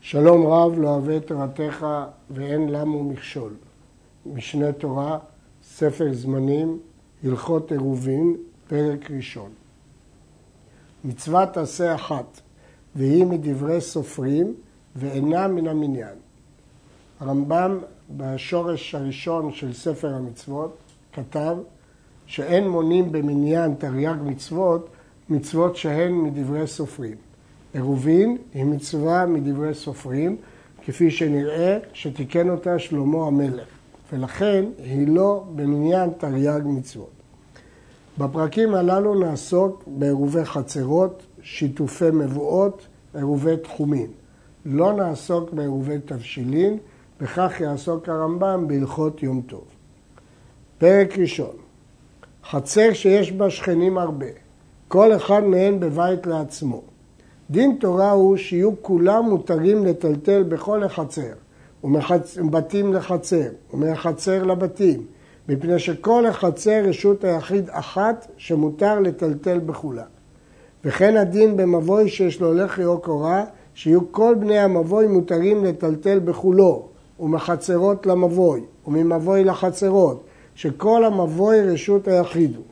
שלום רב לא אוהב תורתך ואין למו מכשול. משנה תורה, ספר זמנים, הלכות עירובין, פרק ראשון. מצוות עשה אחת, והיא מדברי סופרים ואינה מן המניין. הרמב"ם בשורש הראשון של ספר המצוות כתב שאין מונים במניין תרי"ג מצוות, מצוות שהן מדברי סופרים. עירובין היא מצווה מדברי סופרים, כפי שנראה שתיקן אותה שלמה המלך, ולכן היא לא במניין תרי"ג מצוות. בפרקים הללו נעסוק בעירובי חצרות, שיתופי מבואות, עירובי תחומין. לא נעסוק בעירובי תבשילין, וכך יעסוק הרמב"ם בהלכות יום טוב. פרק ראשון חצר שיש בה שכנים הרבה, כל אחד מהם בבית לעצמו. דין תורה הוא שיהיו כולם מותרים לטלטל בכל החצר, ומבתים לחצר, ומחצר לבתים, מפני שכל החצר רשות היחיד אחת שמותר לטלטל בכולה. וכן הדין במבוי שיש לו לחי או קורה, שיהיו כל בני המבוי מותרים לטלטל בכולו, ומחצרות למבוי, וממבוי לחצרות, שכל המבוי רשות היחיד הוא.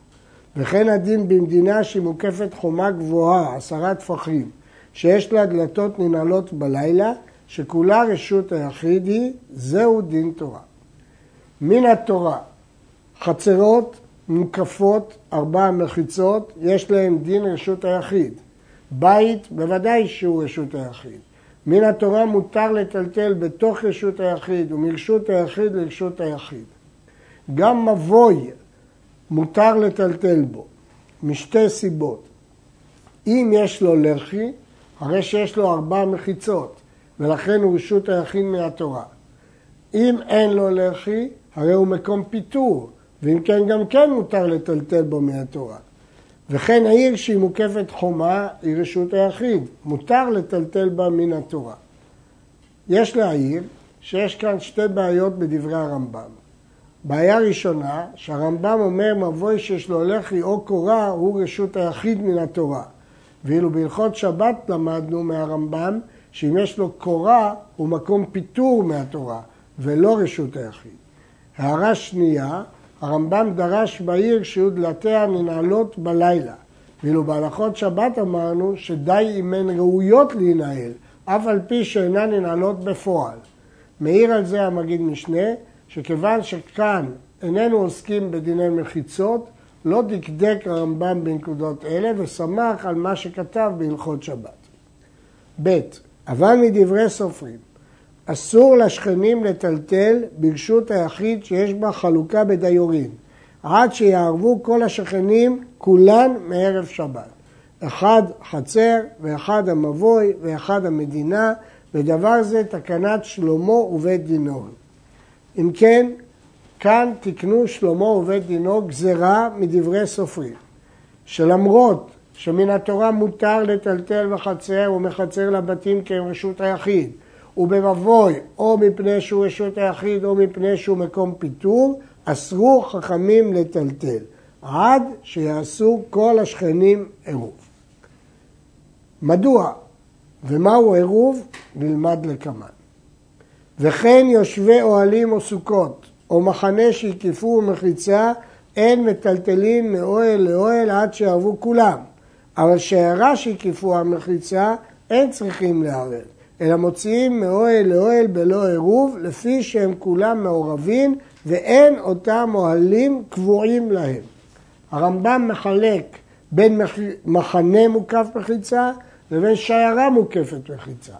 וכן הדין במדינה שהיא מוקפת חומה גבוהה, עשרה טפחים, שיש לה דלתות ננעלות בלילה, שכולה רשות היחיד היא, זהו דין תורה. מן התורה, חצרות מוקפות, ארבע מחיצות, יש להם דין רשות היחיד. בית, בוודאי שהוא רשות היחיד. מן התורה מותר לטלטל בתוך רשות היחיד ומרשות היחיד לרשות היחיד. גם מבוי מותר לטלטל בו, משתי סיבות. אם יש לו לחי, הרי שיש לו ארבע מחיצות, ולכן הוא רשות היחיד מהתורה. אם אין לו לחי, הרי הוא מקום פיטור, ואם כן, גם כן מותר לטלטל בו מהתורה. וכן העיר שהיא מוקפת חומה היא רשות היחיד, מותר לטלטל בה מן התורה. יש להעיר שיש כאן שתי בעיות בדברי הרמב"ם. בעיה ראשונה, שהרמב"ם אומר מבוי שיש לו לחי או קורה הוא רשות היחיד מן התורה. ואילו בהלכות שבת למדנו מהרמב"ם שאם יש לו קורה הוא מקום פיטור מהתורה ולא רשות היחיד. הערה שנייה, הרמב"ם דרש בעיר שיהיו דלתיה ננעלות בלילה. ואילו בהלכות שבת אמרנו שדי אם הן ראויות להינעל, אף על פי שאינן ננעלות בפועל. מעיר על זה המגיד משנה, שכיוון שכאן איננו עוסקים בדיני מחיצות, לא דקדק הרמב"ם בנקודות אלה ושמח על מה שכתב בהלכות שבת. ב. אבל מדברי סופרים, אסור לשכנים לטלטל ברשות היחיד שיש בה חלוקה בדיורין, עד שיערבו כל השכנים כולן מערב שבת. אחד חצר ואחד המבוי ואחד המדינה, ודבר זה תקנת שלמה ובית דינו. אם כן, כאן תקנו שלמה ובית דינו גזרה מדברי סופרים, שלמרות שמן התורה מותר לטלטל בחצר ומחצר לבתים כי רשות היחיד, ובמבוי או מפני שהוא רשות היחיד או מפני שהוא מקום פיטור, אסרו חכמים לטלטל, עד שיעשו כל השכנים עירוב. מדוע ומהו עירוב? נלמד לקמן. וכן יושבי אוהלים או סוכות, או מחנה שהקיפו מחיצה, אין מטלטלים מאוהל לאוהל עד שיערבו כולם. אבל שיירה שהקיפו המחיצה, אין צריכים לערב, אלא מוציאים מאוהל לאוהל בלא עירוב, לפי שהם כולם מעורבים, ואין אותם אוהלים קבועים להם. הרמב"ם מחלק בין מחנה מוקף מחיצה לבין שיירה מוקפת מחיצה.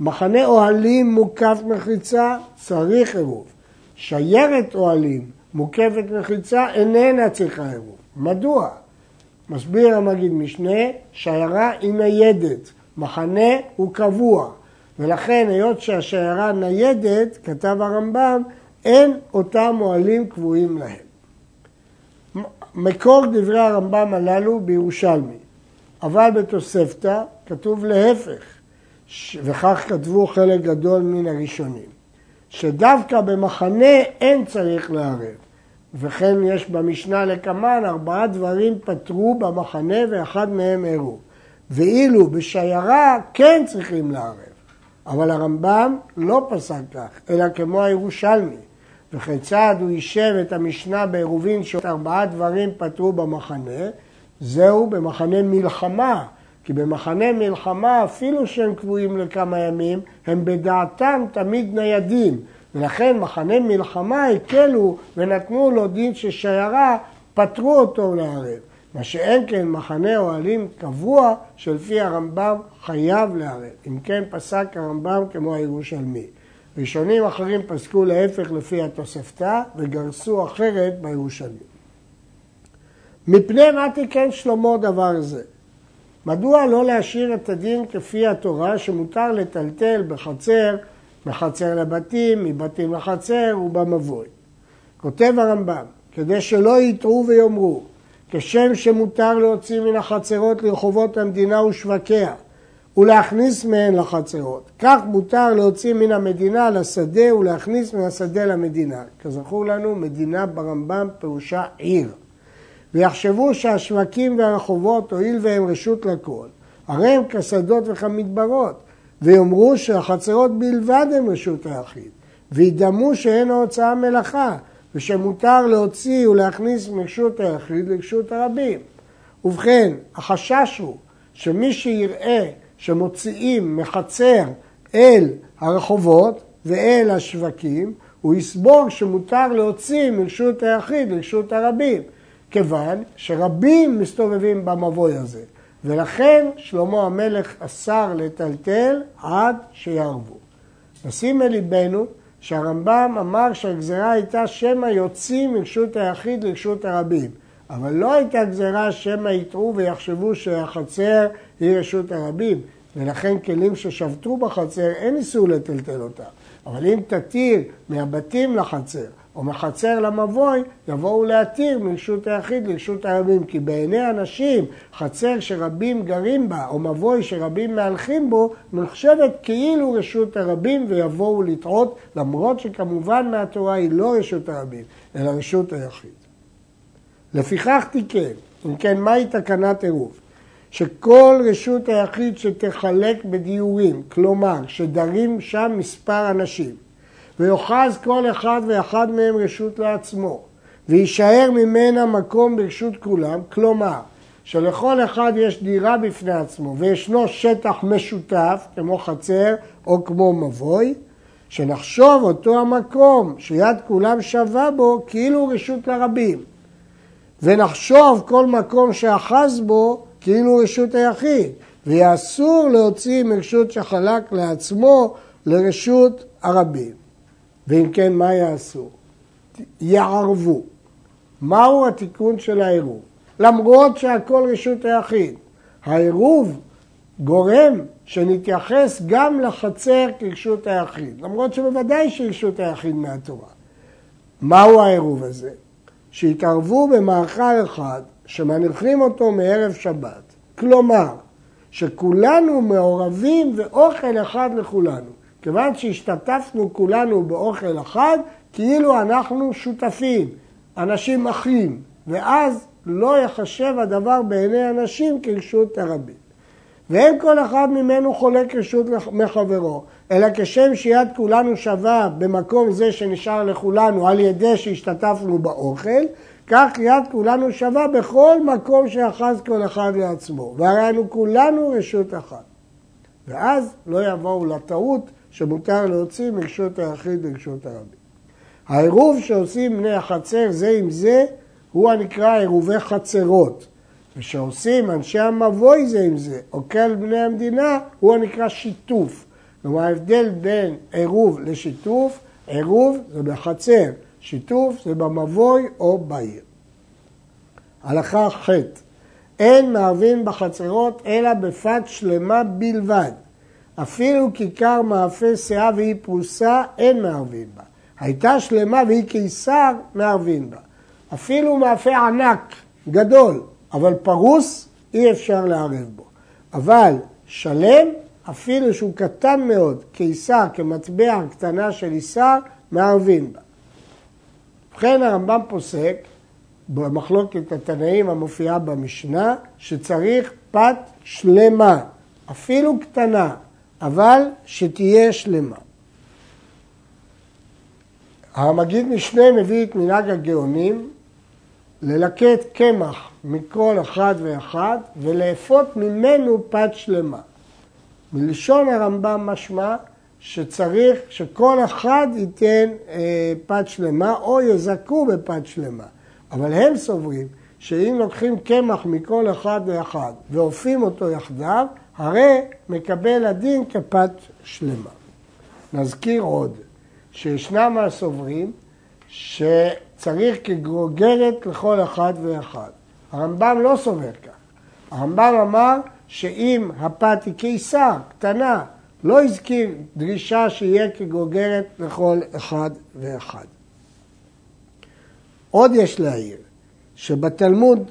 מחנה אוהלים מוקף מחיצה, צריך עירוב. שיירת אוהלים מוקפת מחיצה איננה צריכה עירוב. מדוע? מסביר המגיד משנה, שיירה היא ניידת, מחנה הוא קבוע, ולכן היות שהשיירה ניידת, כתב הרמב"ם, אין אותם אוהלים קבועים להם. מקור דברי הרמב"ם הללו בירושלמי, אבל בתוספתא כתוב להפך, וכך כתבו חלק גדול מן הראשונים. שדווקא במחנה אין צריך לערב. וכן יש במשנה לקמן ארבעה דברים פתרו במחנה ואחד מהם ערו. ואילו בשיירה כן צריכים לערב. אבל הרמב"ם לא פסק כך, אלא כמו הירושלמי. וכיצד הוא יישב את המשנה בעירובין שארבעה דברים פתרו במחנה, זהו במחנה מלחמה. כי במחנה מלחמה, אפילו שהם קבועים לכמה ימים, הם בדעתם תמיד ניידים. ולכן מחנה מלחמה הקלו ונתנו לו דין של שיירה, פטרו אותו לערב. מה שאין כן מחנה אוהלים קבוע, שלפי הרמב"ם חייב לערב. אם כן פסק הרמב"ם כמו הירושלמי. ראשונים אחרים פסקו להפך לפי התוספתא וגרסו אחרת בירושלמי. מפני מה תיקן שלמה דבר זה? מדוע לא להשאיר את הדין כפי התורה שמותר לטלטל בחצר, מחצר לבתים, מבתים לחצר ובמבוי? כותב הרמב"ם, כדי שלא יטעו ויאמרו, כשם שמותר להוציא מן החצרות לרחובות המדינה ושווקיה ולהכניס מהן לחצרות, כך מותר להוציא מן המדינה לשדה ולהכניס מן השדה למדינה. כזכור לנו, מדינה ברמב"ם פירושה עיר. ויחשבו שהשווקים והרחובות, הואיל והם רשות לכל, הרי הם כשדות וכמדברות, ויאמרו שהחצרות בלבד הם רשות היחיד, וידמו שאין ההוצאה מלאכה, ושמותר להוציא ולהכניס מרשות היחיד לרשות הרבים. ובכן, החשש הוא שמי שיראה שמוציאים מחצר אל הרחובות ואל השווקים, הוא יסבור שמותר להוציא מרשות היחיד לרשות הרבים. כיוון שרבים מסתובבים במבוי הזה, ולכן שלמה המלך אסר לטלטל עד שיערבו. נשים מליבנו שהרמב"ם אמר שהגזרה הייתה שמא יוצאים מרשות היחיד לרשות הרבים, אבל לא הייתה גזרה שמא יטעו ויחשבו שהחצר היא רשות הרבים, ולכן כלים ששבתו בחצר אין איסור לטלטל אותה. אבל אם תתיר מהבתים לחצר או מחצר למבוי, יבואו להתיר מרשות היחיד לרשות הרבים. כי בעיני אנשים, חצר שרבים גרים בה, או מבוי שרבים מהלכים בו, נחשבת כאילו רשות הרבים ויבואו לטעות, למרות שכמובן מהתורה היא לא רשות הרבים, אלא רשות היחיד. לפיכך תיקן, אם כן, מהי תקנת עירוב? שכל רשות היחיד שתחלק בדיורים, כלומר, שדרים שם מספר אנשים, ויאחז כל אחד ואחד מהם רשות לעצמו, ויישאר ממנה מקום ברשות כולם, כלומר, שלכל אחד יש דירה בפני עצמו וישנו שטח משותף, כמו חצר או כמו מבוי, שנחשוב אותו המקום שיד כולם שווה בו כאילו רשות לרבים. ונחשוב כל מקום שאחז בו כאילו רשות היחיד, ויהיה אסור להוציא מרשות שחלק לעצמו לרשות הרבים. ואם כן, מה יעשו? יערבו. מהו התיקון של העירוב? למרות שהכל רשות היחיד. העירוב גורם שנתייחס גם לחצר כרשות היחיד, למרות שבוודאי שרשות היחיד מהתורה. מהו העירוב הזה? שהתערבו במאכל אחד שמניחים אותו מערב שבת. כלומר, שכולנו מעורבים ואוכל אחד לכולנו. כיוון שהשתתפנו כולנו באוכל אחד, כאילו אנחנו שותפים, אנשים אחים, ואז לא יחשב הדבר בעיני אנשים כרשות הרבים. ואין כל אחד ממנו חולק רשות מחברו, אלא כשם שיד כולנו שווה במקום זה שנשאר לכולנו על ידי שהשתתפנו באוכל, כך יד כולנו שווה בכל מקום שאחז כל אחד לעצמו. והרי אנו כולנו רשות אחת. ואז לא יבואו לטעות שמותר להוציא מרשות היחיד לרשות הרבים. העירוב שעושים בני החצר זה עם זה הוא הנקרא עירובי חצרות. ושעושים אנשי המבוי זה עם זה, או כל בני המדינה, הוא הנקרא שיתוף. כלומר ההבדל בין עירוב לשיתוף, עירוב זה בחצר, שיתוף זה במבוי או בעיר. הלכה ח' אין מערבין בחצרות אלא בפת שלמה בלבד. אפילו כיכר מאפה שאה והיא פרוסה, אין מערבין בה. הייתה שלמה והיא קיסר, מערבין בה. אפילו מאפה ענק, גדול, אבל פרוס, אי אפשר לערב בו. אבל שלם, אפילו שהוא קטן מאוד, קיסר, כמטבע קטנה של איסר, מערבין בה. ובכן הרמב"ם פוסק, במחלוקת התנאים המופיעה במשנה, שצריך פת שלמה, אפילו קטנה, אבל שתהיה שלמה. המגיד משנה מביא את מנהג הגאונים ללקט קמח מכל אחד ואחד ולאפות ממנו פת שלמה. מלשון הרמב"ם משמע שצריך שכל אחד ייתן אה, פת שלמה או יזכו בפת שלמה. אבל הם סוברים שאם לוקחים קמח מכל אחד ואחד ואופים אותו יחדיו, הרי מקבל הדין כפת שלמה. נזכיר עוד שישנם הסוברים שצריך כגרוגרת לכל אחד ואחד. הרמב"ם לא סובר כך. הרמב"ם אמר שאם הפת היא קיסר, קטנה, לא הזכיר דרישה שיהיה כגוגרת לכל אחד ואחד. עוד יש להעיר שבתלמוד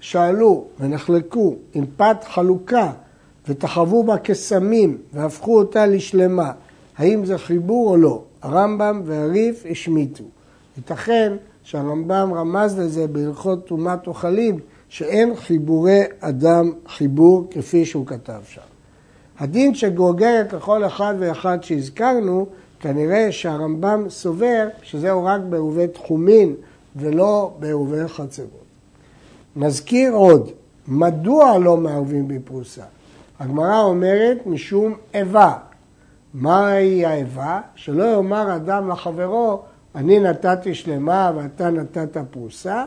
שאלו ונחלקו אם פת חלוקה ותחוו בה קסמים והפכו אותה לשלמה, האם זה חיבור או לא? הרמב"ם והריף השמיטו. ייתכן שהרמב"ם רמז לזה בהלכות טומאת אוכלים, שאין חיבורי אדם חיבור כפי שהוא כתב שם. הדין שגוגרת לכל אחד ואחד שהזכרנו, כנראה שהרמב"ם סובר שזהו רק בעירובי תחומין ולא בעירובי חצרות. נזכיר עוד, מדוע לא מערבים בפרוסה? הגמרא אומרת משום איבה. מהי האיבה? שלא יאמר אדם לחברו, אני נתתי שלמה ואתה נתת פרוסה.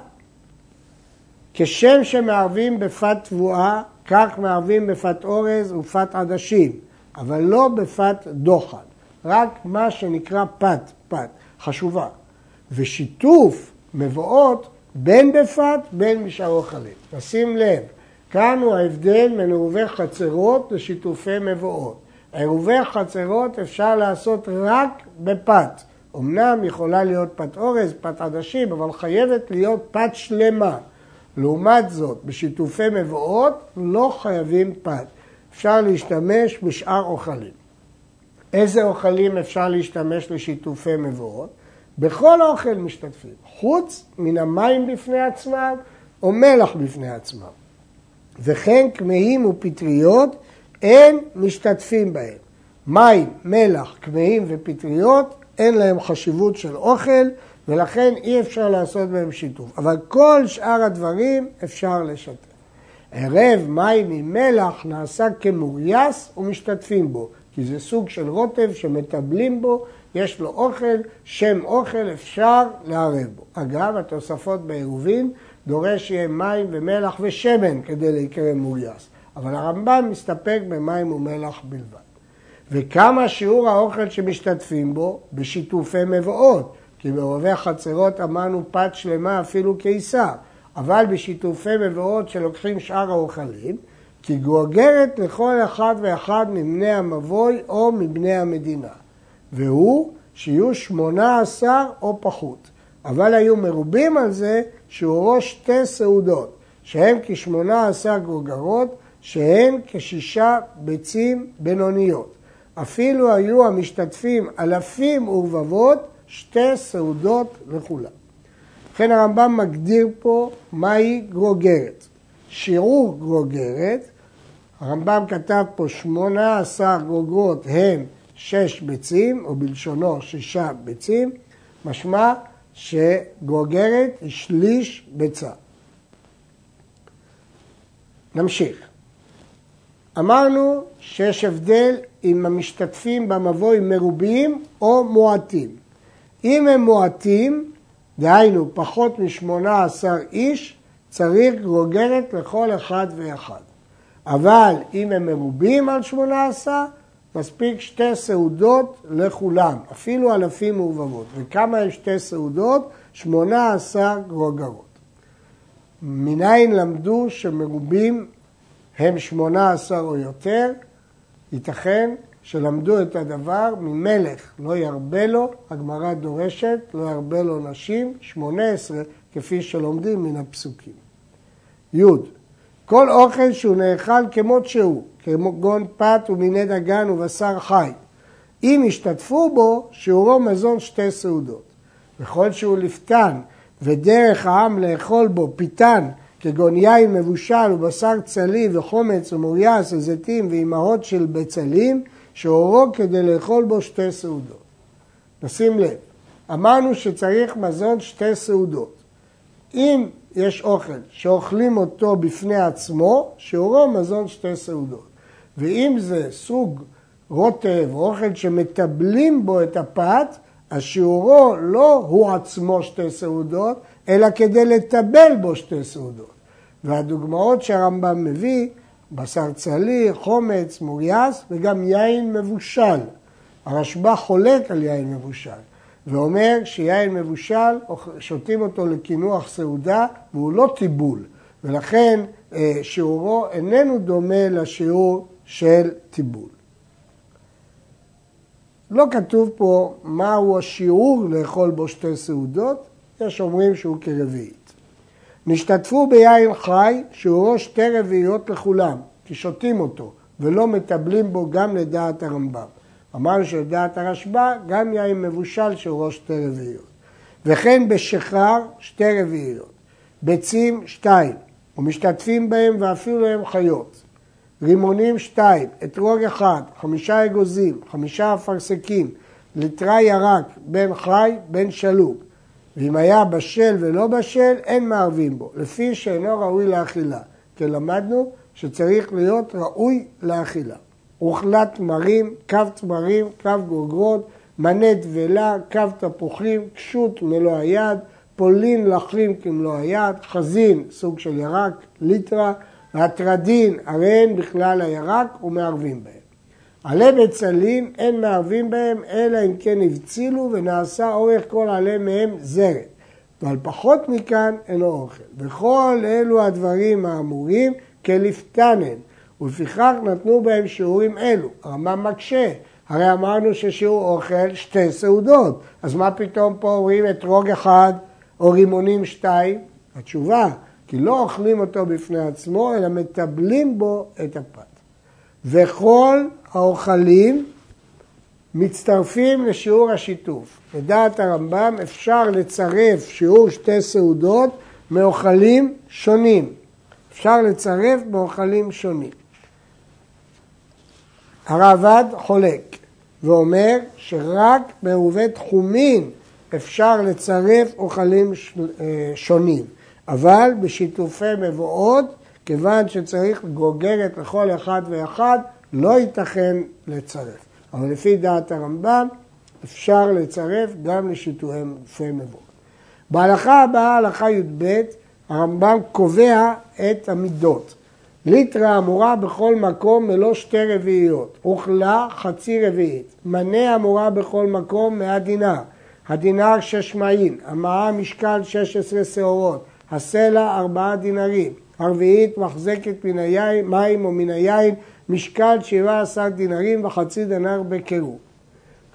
כשם שמערבים בפת תבואה, כך מערבים בפת אורז ופת עדשים, אבל לא בפת דוחן, רק מה שנקרא פת, פת, חשובה. ושיתוף מבואות בין בפת בין משאר אוכלים. נשים לב, כאן הוא ההבדל בין עירובי חצרות לשיתופי מבואות. עירובי חצרות אפשר לעשות רק בפת. אמנם יכולה להיות פת אורז, פת עדשים, אבל חייבת להיות פת שלמה. לעומת זאת, בשיתופי מבואות לא חייבים פת. אפשר להשתמש בשאר אוכלים. איזה אוכלים אפשר להשתמש לשיתופי מבואות? בכל אוכל משתתפים, חוץ מן המים בפני עצמם או מלח בפני עצמם. וכן כמהים ופטריות אין משתתפים בהם. מים, מלח, כמהים ופטריות אין להם חשיבות של אוכל ולכן אי אפשר לעשות בהם שיתוף. אבל כל שאר הדברים אפשר לשתף. ערב מים עם מלח נעשה כמורייס ומשתתפים בו, כי זה סוג של רוטב שמטבלים בו, יש לו אוכל, שם אוכל, אפשר לערב בו. אגב, התוספות בעירובין דורש שיהיה מים ומלח ושמן כדי להיקרא מורייס, אבל הרמב"ם מסתפק במים ומלח בלבד. וכמה שיעור האוכל שמשתתפים בו בשיתופי מבואות, כי בעורבי החצרות אמרנו פת שלמה אפילו קיסר, אבל בשיתופי מבואות שלוקחים שאר האוכלים, כי גוגרת לכל אחד ואחד מבני המבוי או מבני המדינה, והוא שיהיו שמונה עשר או פחות. אבל היו מרובים על זה שיעורו שתי סעודות, שהן כשמונה עשר גוגרות, שהן כשישה ביצים בינוניות. אפילו היו המשתתפים אלפים ורבבות, שתי סעודות לכולם. לכן הרמב"ם מגדיר פה מהי גרוגרת. שיעור גרוגרת, הרמב"ם כתב פה שמונה עשר גרוגרות הם שש ביצים, או בלשונו שישה ביצים, משמע שגרוגרת היא שליש ביצה. נמשיך. אמרנו שיש הבדל אם המשתתפים במבוי מרובים או מועטים. אם הם מועטים, דהיינו פחות משמונה עשר איש, צריך גרוגרת לכל אחד ואחד. אבל אם הם מרובים על שמונה עשר, מספיק שתי סעודות לכולם, אפילו אלפים מעובבות. וכמה הם שתי סעודות? שמונה עשר גרוגרות. מניין למדו שמרובים הם שמונה עשר או יותר? ייתכן שלמדו את הדבר ממלך, לא ירבה לו, הגמרא דורשת, לא ירבה לו נשים, שמונה עשרה, כפי שלומדים מן הפסוקים. י. כל אוכל שהוא נאכל כמות שהוא, כגון פת ומיני דגן ובשר חי, אם ישתתפו בו, שיעורו מזון שתי סעודות. וכל שהוא לפתן, ודרך העם לאכול בו פיתן, כגון יין מבושל ובשר צלי וחומץ ומורייס וזיתים ואימהות של בצלים, שאורו כדי לאכול בו שתי סעודות. נשים לב, אמרנו שצריך מזון שתי סעודות. אם יש אוכל שאוכלים אותו בפני עצמו, שיעורו מזון שתי סעודות. ואם זה סוג רוטב או אוכל שמטבלים בו את הפת, אז שיעורו לא הוא עצמו שתי סעודות, אלא כדי לטבל בו שתי סעודות. והדוגמאות שהרמב"ם מביא, בשר צלי, חומץ, מוריאס וגם יין מבושל. הרשב"א חולק על יין מבושל. ואומר שיין מבושל, שותים אותו לקינוח סעודה והוא לא טיבול, ולכן אה, שיעורו איננו דומה לשיעור של טיבול. לא כתוב פה מהו השיעור לאכול בו שתי סעודות, יש אומרים שהוא כרביעית. נשתתפו ביין חי, שיעורו שתי רביעיות לכולם, כי שותים אותו, ולא מטבלים בו גם לדעת הרמב"ם. אמרנו שלדעת הרשב"א, גם יין מבושל שיעורו שתי רביעיות. וכן בשחרר שתי רביעיות. ביצים שתיים, ומשתתפים בהם ואפילו הם חיות. רימונים שתיים, אתרוג אחד, חמישה אגוזים, חמישה אפרסקים, ליטרה ירק, בין חי, בין שלוג. ואם היה בשל ולא בשל, אין מערבים בו, לפי שאינו ראוי לאכילה. כי למדנו שצריך להיות ראוי לאכילה. רוכלת תמרים, קו תמרים, קו גוגרות, מנה דבלה, קו תפוחים, קשות מלוא היד, פולין לחים כמלוא היד, חזין, סוג של ירק, ליטרה, והטרדין, הרי אין בכלל הירק ומערבים בהם. עלי בצלים אין מערבים בהם, אלא אם כן הבצילו ונעשה אורך כל עלי מהם זרת. ועל פחות מכאן אינו אוכל. וכל אלו הדברים האמורים כלפתנן, ולפיכך נתנו בהם שיעורים אלו. הרמב"ם מקשה, הרי אמרנו ששיעור אוכל שתי סעודות, אז מה פתאום פה אומרים אתרוג אחד או רימונים שתיים? התשובה, כי לא אוכלים אותו בפני עצמו, אלא מטבלים בו את הפת. וכל האוכלים מצטרפים לשיעור השיתוף. לדעת הרמב"ם אפשר לצרף שיעור שתי סעודות מאוכלים שונים. אפשר לצרף מאוכלים שונים. הרעב"ד חולק ואומר שרק בעירובי תחומין אפשר לצרף אוכלים אה, שונים, אבל בשיתופי מבואות, כיוון שצריך גוגרת לכל אחד ואחד, לא ייתכן לצרף. אבל לפי דעת הרמב"ם אפשר לצרף גם לשיתופי מבואות. בהלכה הבאה, הלכה י"ב, הרמב"ם קובע את המידות. ליטרה אמורה בכל מקום מלוא שתי רביעיות, אוכלה חצי רביעית, מנה אמורה בכל מקום מאה דינר, הדינר שש מעין, המעה משקל שש עשרה שעורות, הסלע ארבעה דינרים, הרביעית מחזקת מן היין, מים או מן היין, משקל שבעה עשר דינרים וחצי דינר בקירוב.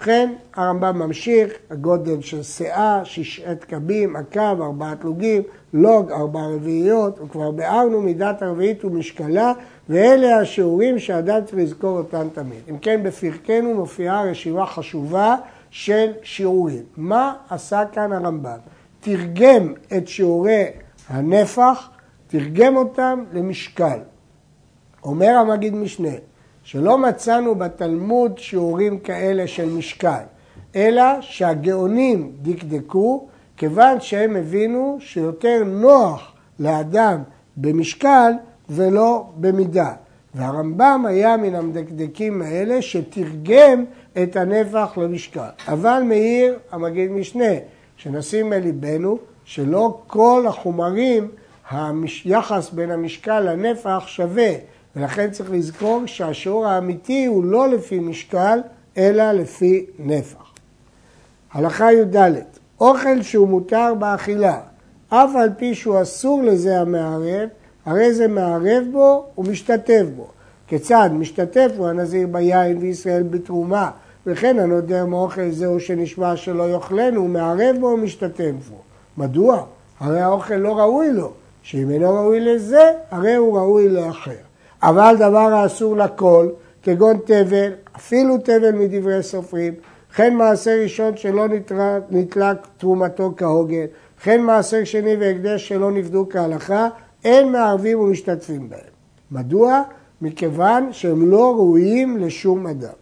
ובכן, הרמב"ם ממשיך, הגודל של שאה, שישעת קבים, עקב, ארבעת תלוגים, לוג, ארבע רביעיות, וכבר ביארנו מידת הרביעית ומשקלה, ואלה השיעורים שאדם צריך לזכור אותם תמיד. אם כן, בפרקנו מופיעה רשימה חשובה של שיעורים. מה עשה כאן הרמב"ם? תרגם את שיעורי הנפח, תרגם אותם למשקל. אומר המגיד משנה, שלא מצאנו בתלמוד שיעורים כאלה של משקל, אלא שהגאונים דקדקו כיוון שהם הבינו שיותר נוח לאדם במשקל ולא במידה. והרמב"ם היה מן המדקדקים האלה שתרגם את הנפח למשקל. אבל מאיר המגיד משנה, שנשים מליבנו שלא כל החומרים, היחס בין המשקל לנפח שווה. ולכן צריך לזכור שהשיעור האמיתי הוא לא לפי משקל, אלא לפי נפח. הלכה י"ד, אוכל שהוא מותר באכילה, אף על פי שהוא אסור לזה המערב, הרי זה מערב בו ומשתתף בו. כיצד? משתתף הוא הנזיר ביין וישראל בתרומה, וכן הנודר מאוכל זהו שנשמע שלא יאכלנו, מערב בו ומשתתף בו. מדוע? הרי האוכל לא ראוי לו, שאם אינו ראוי לזה, הרי הוא ראוי לאחר. אבל דבר האסור לכל, כגון תבל, אפילו תבל מדברי סופרים, וכן מעשר ראשון שלא נתלק תרומתו כהוגן, וכן מעשר שני והקדש שלא נפדו כהלכה, אין מערבים ומשתתפים בהם. מדוע? מכיוון שהם לא ראויים לשום אדם.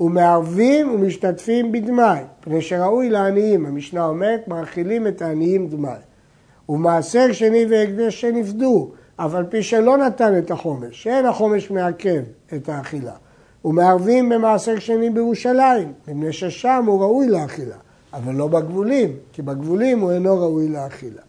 ומערבים ומשתתפים בדמי, פני שראוי לעניים, המשנה אומרת, מאכילים את העניים דמי. ומעשר שני והקדש שנפדו, אף על פי שלא נתן את החומש, שאין החומש מעכב את האכילה. ומערבים במעשר שני בירושלים, מפני ששם הוא ראוי לאכילה, אבל לא בגבולים, כי בגבולים הוא אינו ראוי לאכילה.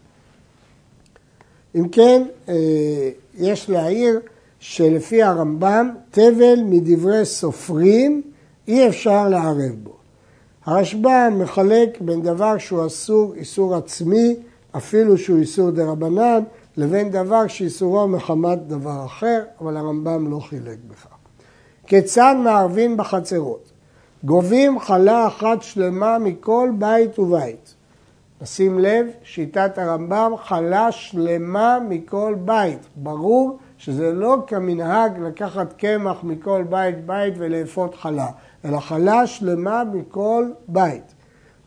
אם כן, אה, יש להעיר שלפי הרמב"ם, תבל מדברי סופרים אי אפשר לערב בו. הרשב"ם מחלק בין דבר שהוא אסור איסור עצמי, אפילו שהוא איסור דה רבנן, לבין דבר שאיסורו מחמת דבר אחר, אבל הרמב"ם לא חילק בכך. כיצד מערבים בחצרות? גובים חלה אחת שלמה מכל בית ובית. נשים לב, שיטת הרמב"ם חלה שלמה מכל בית. ברור שזה לא כמנהג לקחת קמח מכל בית בית ולאפות חלה, אלא חלה שלמה מכל בית.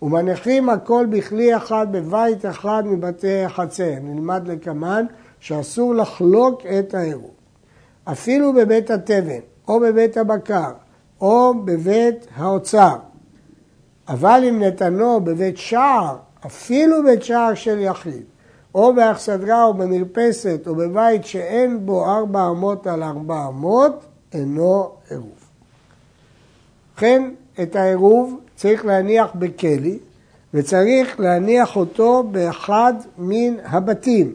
ומניחים הכל בכלי אחד בבית אחד מבתי החצר. נלמד לקמן שאסור לחלוק את העירוב. אפילו בבית התבן, או בבית הבקר, או בבית האוצר. אבל אם נתנו בבית שער, אפילו בית שער של יחיד, או באכסדרה או במרפסת או בבית שאין בו ארבע אמות על ארבע אמות, אינו עירוב. ובכן, את העירוב צריך להניח בכלי, וצריך להניח אותו באחד מן הבתים.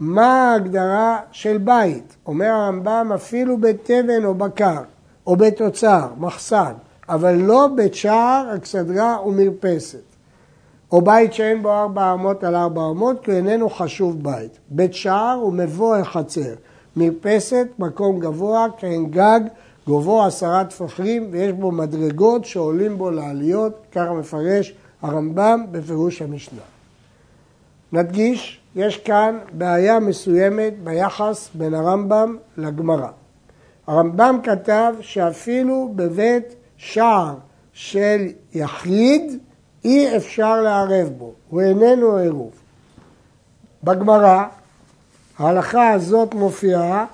מה ההגדרה של בית? אומר הרמב"ם אפילו בית תבן או בקר, או בית אוצר, מחסן, אבל לא בית שער, אכסדרה ומרפסת. או בית שאין בו ארבע אמות על ארבע אמות, כי איננו חשוב בית. בית שער הוא מבוא החצר. מרפסת, מקום גבוה, כעין גג, גובהו עשרה טפחים, ויש בו מדרגות שעולים בו לעליות, ככה מפרש הרמב"ם בפירוש המשנה. נדגיש, יש כאן בעיה מסוימת ביחס בין הרמב"ם לגמרא. הרמב"ם כתב שאפילו בבית שער של יחיד אי אפשר לערב בו, הוא איננו עירוב. בגמרא ההלכה הזאת מופיעה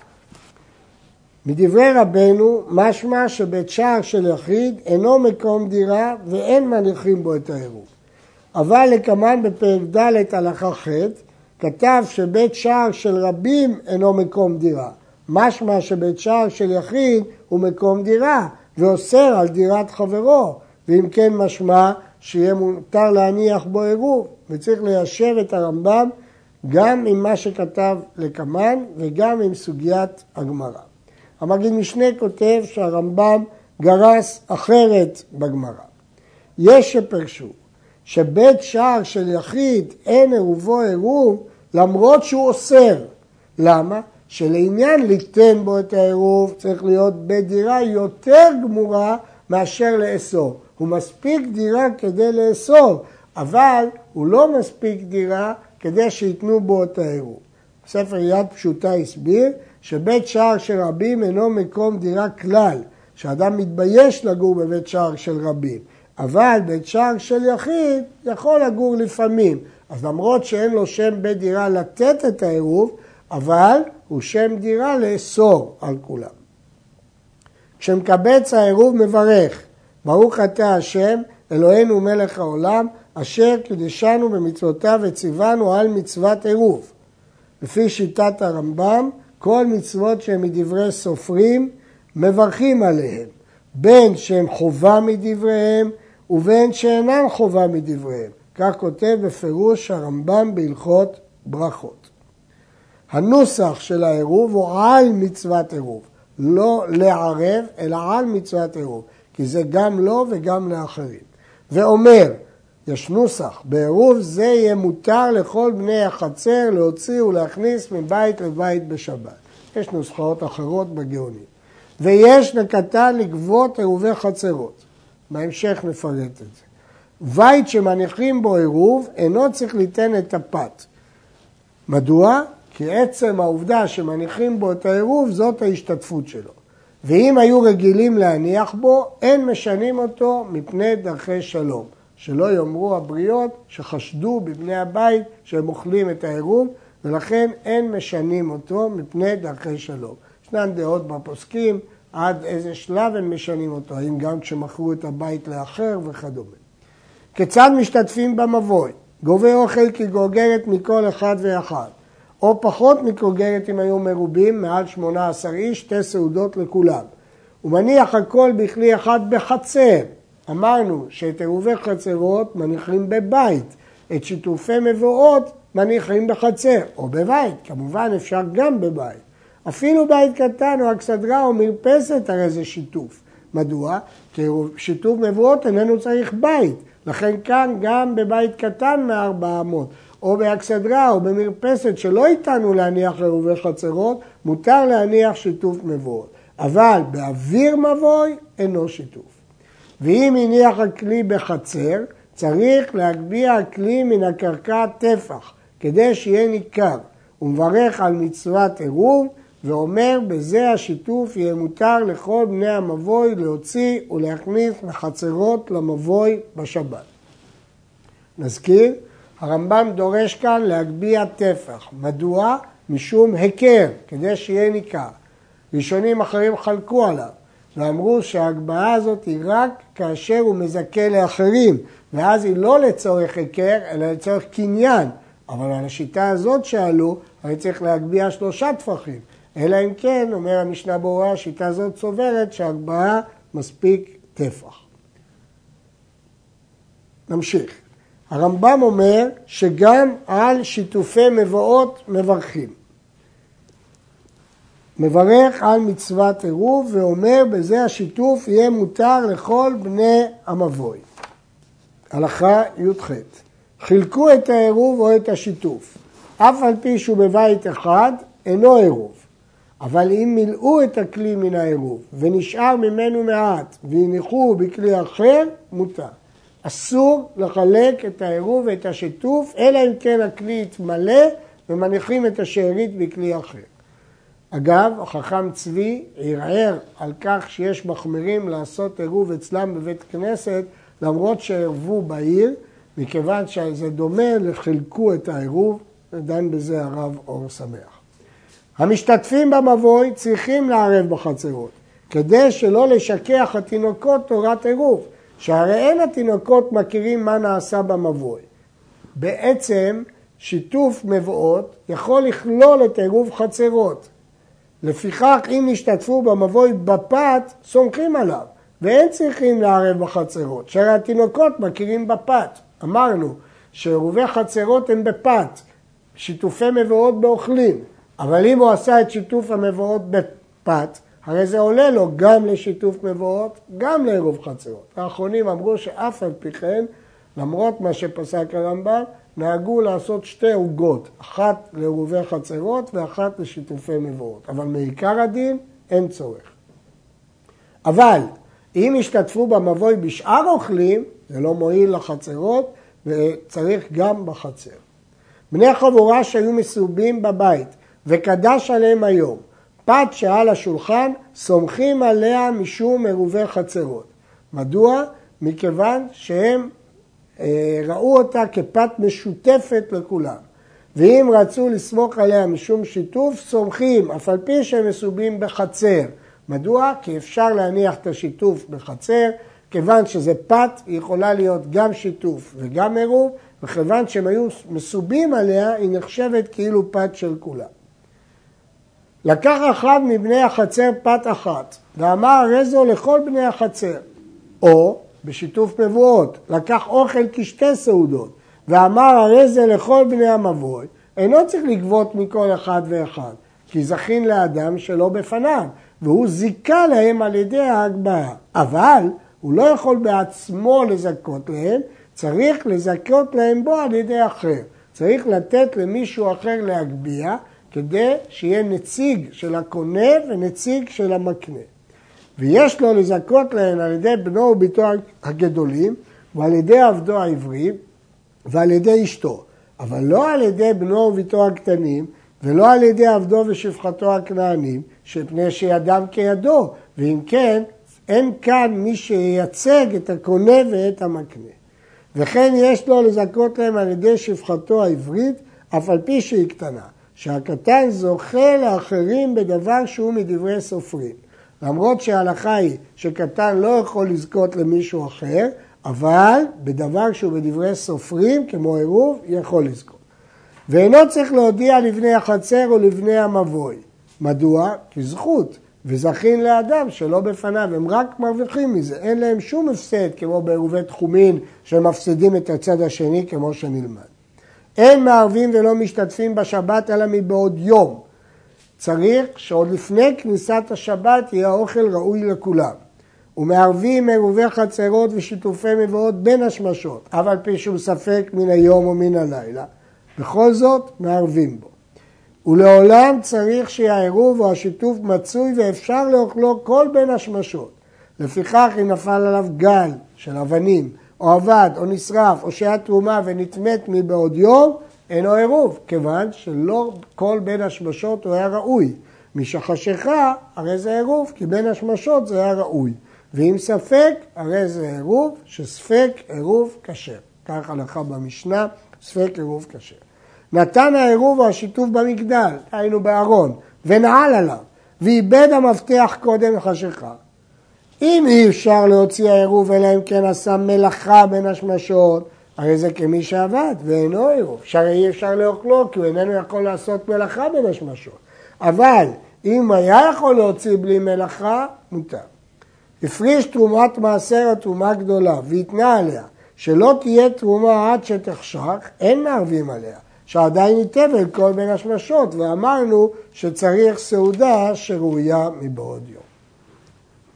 מדברי רבנו משמע שבית שער של יחיד אינו מקום דירה ואין מניחים בו את העירוב. אבל לקמן בפרק ד' הלכה ח' כתב שבית שער של רבים אינו מקום דירה. משמע שבית שער של יחיד הוא מקום דירה ואוסר על דירת חברו, ואם כן משמע שיהיה מותר להניח בו עירוב, וצריך ליישב את הרמב"ם גם עם מה שכתב לקמן וגם עם סוגיית הגמרא. המגיד משנה כותב שהרמב"ם גרס אחרת בגמרא. יש שפרשו שבית שער של יחיד אין עירובו עירוב למרות שהוא אוסר. למה? שלעניין ליתן בו את העירוב צריך להיות בדירה יותר גמורה מאשר לאסור. הוא מספיק דירה כדי לאסור, אבל הוא לא מספיק דירה כדי שייתנו בו את העירוב. ספר יד פשוטה הסביר שבית שער של רבים אינו מקום דירה כלל, שאדם מתבייש לגור בבית שער של רבים, אבל בית שער של יחיד יכול לגור לפעמים. אז למרות שאין לו שם בית דירה לתת את העירוב, אבל הוא שם דירה לאסור על כולם. כשמקבץ העירוב מברך, ברוך אתה השם, אלוהינו מלך העולם, אשר קידשנו במצוותיו וציוונו על מצוות עירוב. לפי שיטת הרמב"ם, כל מצוות שהן מדברי סופרים, מברכים עליהן, בין שהן חובה מדבריהם ובין שאינן חובה מדבריהם. כך כותב בפירוש הרמב"ם בהלכות ברכות. הנוסח של העירוב הוא על מצוות עירוב, לא לערב, אלא על מצוות עירוב, כי זה גם לו וגם לאחרים. ואומר, יש נוסח, בעירוב זה יהיה מותר לכל בני החצר להוציא ולהכניס מבית לבית בשבת. יש נוסחאות אחרות בגאונים. ויש לקטן לגבות עירובי חצרות. בהמשך נפרט את זה. בית שמניחים בו עירוב אינו צריך ליתן את הפת. מדוע? כי עצם העובדה שמניחים בו את העירוב זאת ההשתתפות שלו. ואם היו רגילים להניח בו, אין משנים אותו מפני דרכי שלום. שלא יאמרו הבריות שחשדו בבני הבית שהם אוכלים את העירוב, ולכן אין משנים אותו מפני דרכי שלום. ישנן דעות בפוסקים, עד איזה שלב הם משנים אותו, האם גם כשמכרו את הבית לאחר וכדומה. כיצד משתתפים במבוי? גובה אוכל כגוגרת מכל אחד ואחד, או פחות מגוגרת אם היו מרובים, מעל 18 איש, שתי סעודות לכולם. ומניח הכל בכלי אחד בחצר. אמרנו שאת עירובי חצרות מניחים בבית, את שיתופי מבואות מניחים בחצר, או בבית, כמובן אפשר גם בבית. אפילו בית קטן או אכסדרה או מרפסת הרי זה שיתוף. מדוע? כי שיתוף מבואות איננו צריך בית. לכן כאן גם בבית קטן מארבע אמות, או באכסדרה או במרפסת שלא איתנו להניח עירובי חצרות, מותר להניח שיתוף מבואות. אבל באוויר מבוי אינו שיתוף. ואם הניח הכלי בחצר, צריך להגביה הכלי מן הקרקע טפח, כדי שיהיה ניכר. הוא מברך על מצוות עירוב, ואומר בזה השיתוף יהיה מותר לכל בני המבוי להוציא ולהכניס מחצרות למבוי בשבת. נזכיר, הרמב"ם דורש כאן להגביה טפח. מדוע? משום היכר, כדי שיהיה ניכר. ראשונים אחרים חלקו עליו ואמרו שההגבהה הזאת היא רק כאשר הוא מזכה לאחרים ואז היא לא לצורך היכר אלא לצורך קניין אבל על השיטה הזאת שאלו, הרי צריך להגביה שלושה טפחים אלא אם כן, אומר המשנה ברורה, השיטה הזאת סוברת שהגבהה מספיק טפח. נמשיך. הרמב"ם אומר שגם על שיתופי מבואות מברכים. מברך על מצוות עירוב ואומר בזה השיתוף יהיה מותר לכל בני המבוי. הלכה י"ח חילקו את העירוב או את השיתוף, אף על פי שהוא בבית אחד אינו עירוב, אבל אם מילאו את הכלי מן העירוב ונשאר ממנו מעט והניחוהו בכלי אחר, מותר. אסור לחלק את העירוב ואת השיתוף, אלא אם כן הכלי יתמלא ומניחים את השארית בכלי אחר. אגב, החכם צבי ערער על כך שיש מחמירים לעשות עירוב אצלם בבית כנסת, למרות שערבו בעיר, מכיוון שזה דומה לחלקו את העירוב, ודן בזה הרב אור שמח. המשתתפים במבוי צריכים לערב בחצרות, כדי שלא לשכח התינוקות תורת עירוב, שהרי אין התינוקות מכירים מה נעשה במבוי. בעצם שיתוף מבואות יכול לכלול את עירוב חצרות, לפיכך, אם ישתתפו במבוי בפת, סומכים עליו, ואין צריכים לערב בחצרות, שהרי התינוקות מכירים בפת. אמרנו שעירובי חצרות הם בפת, שיתופי מבואות באוכלים, אבל אם הוא עשה את שיתוף המבואות בפת, הרי זה עולה לו גם לשיתוף מבואות, גם לעירוב חצרות. האחרונים אמרו שאף על פי כן, למרות מה שפסק הרמב"ם, נהגו לעשות שתי עוגות, אחת לעירובי חצרות ואחת לשיתופי מבואות, אבל מעיקר הדין אין צורך. אבל אם ישתתפו במבוי בשאר אוכלים, זה לא מועיל לחצרות וצריך גם בחצר. בני חבורה שהיו מסובים בבית וקדש עליהם היום, פת שעל השולחן, סומכים עליה משום עירובי חצרות. מדוע? מכיוון שהם ראו אותה כפת משותפת לכולם. ואם רצו לסמוך עליה משום שיתוף, סומכים, אף על פי שהם מסובים בחצר. מדוע? כי אפשר להניח את השיתוף בחצר, כיוון שזה פת, היא יכולה להיות גם שיתוף וגם עירוב, וכיוון שהם היו מסובים עליה, היא נחשבת כאילו פת של כולם. לקח אחד מבני החצר פת אחת, ואמר הרי זו לכל בני החצר. או בשיתוף מבואות, לקח אוכל כשתי סעודות, ואמר הרי זה לכל בני המבוי, אינו צריך לגבות מכל אחד ואחד, כי זכין לאדם שלא בפניו, והוא זיכה להם על ידי ההגבהה. אבל הוא לא יכול בעצמו לזכות להם, צריך לזכות להם בו על ידי אחר. צריך לתת למישהו אחר להגביה, כדי שיהיה נציג של הקונה ונציג של המקנה. ויש לו לזכות להן על ידי בנו וביתו הגדולים ועל ידי עבדו העברי ועל ידי אשתו, אבל לא על ידי בנו וביתו הקטנים ולא על ידי עבדו ושפחתו הכנענים, שפני שידם כידו, ואם כן, אין כאן מי שייצג את הקונה ואת המקנה. וכן יש לו לזכות להם על ידי שפחתו העברית, אף על פי שהיא קטנה, שהקטן זוכה לאחרים בדבר שהוא מדברי סופרים. למרות שההלכה היא שקטן לא יכול לזכות למישהו אחר, אבל בדבר שהוא בדברי סופרים, כמו עירוב, יכול לזכות. ואינו צריך להודיע לבני החצר או לבני המבוי. מדוע? כי זכות. וזכין לאדם שלא בפניו, הם רק מרוויחים מזה, אין להם שום הפסד כמו בעירובי תחומין שמפסידים את הצד השני כמו שנלמד. אין מערבים ולא משתתפים בשבת אלא מבעוד יום. צריך שעוד לפני כניסת השבת יהיה האוכל ראוי לכולם. ומערבים עירובי חצרות ושיתופי מבואות בין השמשות, אף על פי שהוא ספק מן היום או מן הלילה. בכל זאת מערבים בו. ולעולם צריך שהעירוב או השיתוף מצוי ואפשר לאוכלו כל בין השמשות. לפיכך אם נפל עליו גל של אבנים, או אבד, או נשרף, או שהיה תרומה ונטמאת מבעוד יום, אינו עירוב, כיוון שלא כל בין השמשות הוא היה ראוי. משחשיכה, הרי זה עירוב, כי בין השמשות זה היה ראוי. ואם ספק, הרי זה עירוב, שספק עירוב כשר. כך הלכה במשנה, ספק עירוב כשר. נתן העירוב או השיתוף במגדל, היינו בארון, ונעל עליו, ואיבד המפתח קודם לחשיכה. אם אי אפשר להוציא העירוב אלא אם כן עשה מלאכה בין השמשות, הרי זה כמי שעבד ואינו עירוב, שהרי אי אפשר לאוכלו כי הוא איננו יכול לעשות מלאכה בין השמשות. אבל אם היה יכול להוציא בלי מלאכה, מותר. הפריש תרומת מעשר התרומה גדולה והתנה עליה שלא תהיה תרומה עד שתחשך, אין מערבים עליה. שעדיין היא תבל כל בין השמשות, ואמרנו שצריך סעודה שראויה מבעוד יום.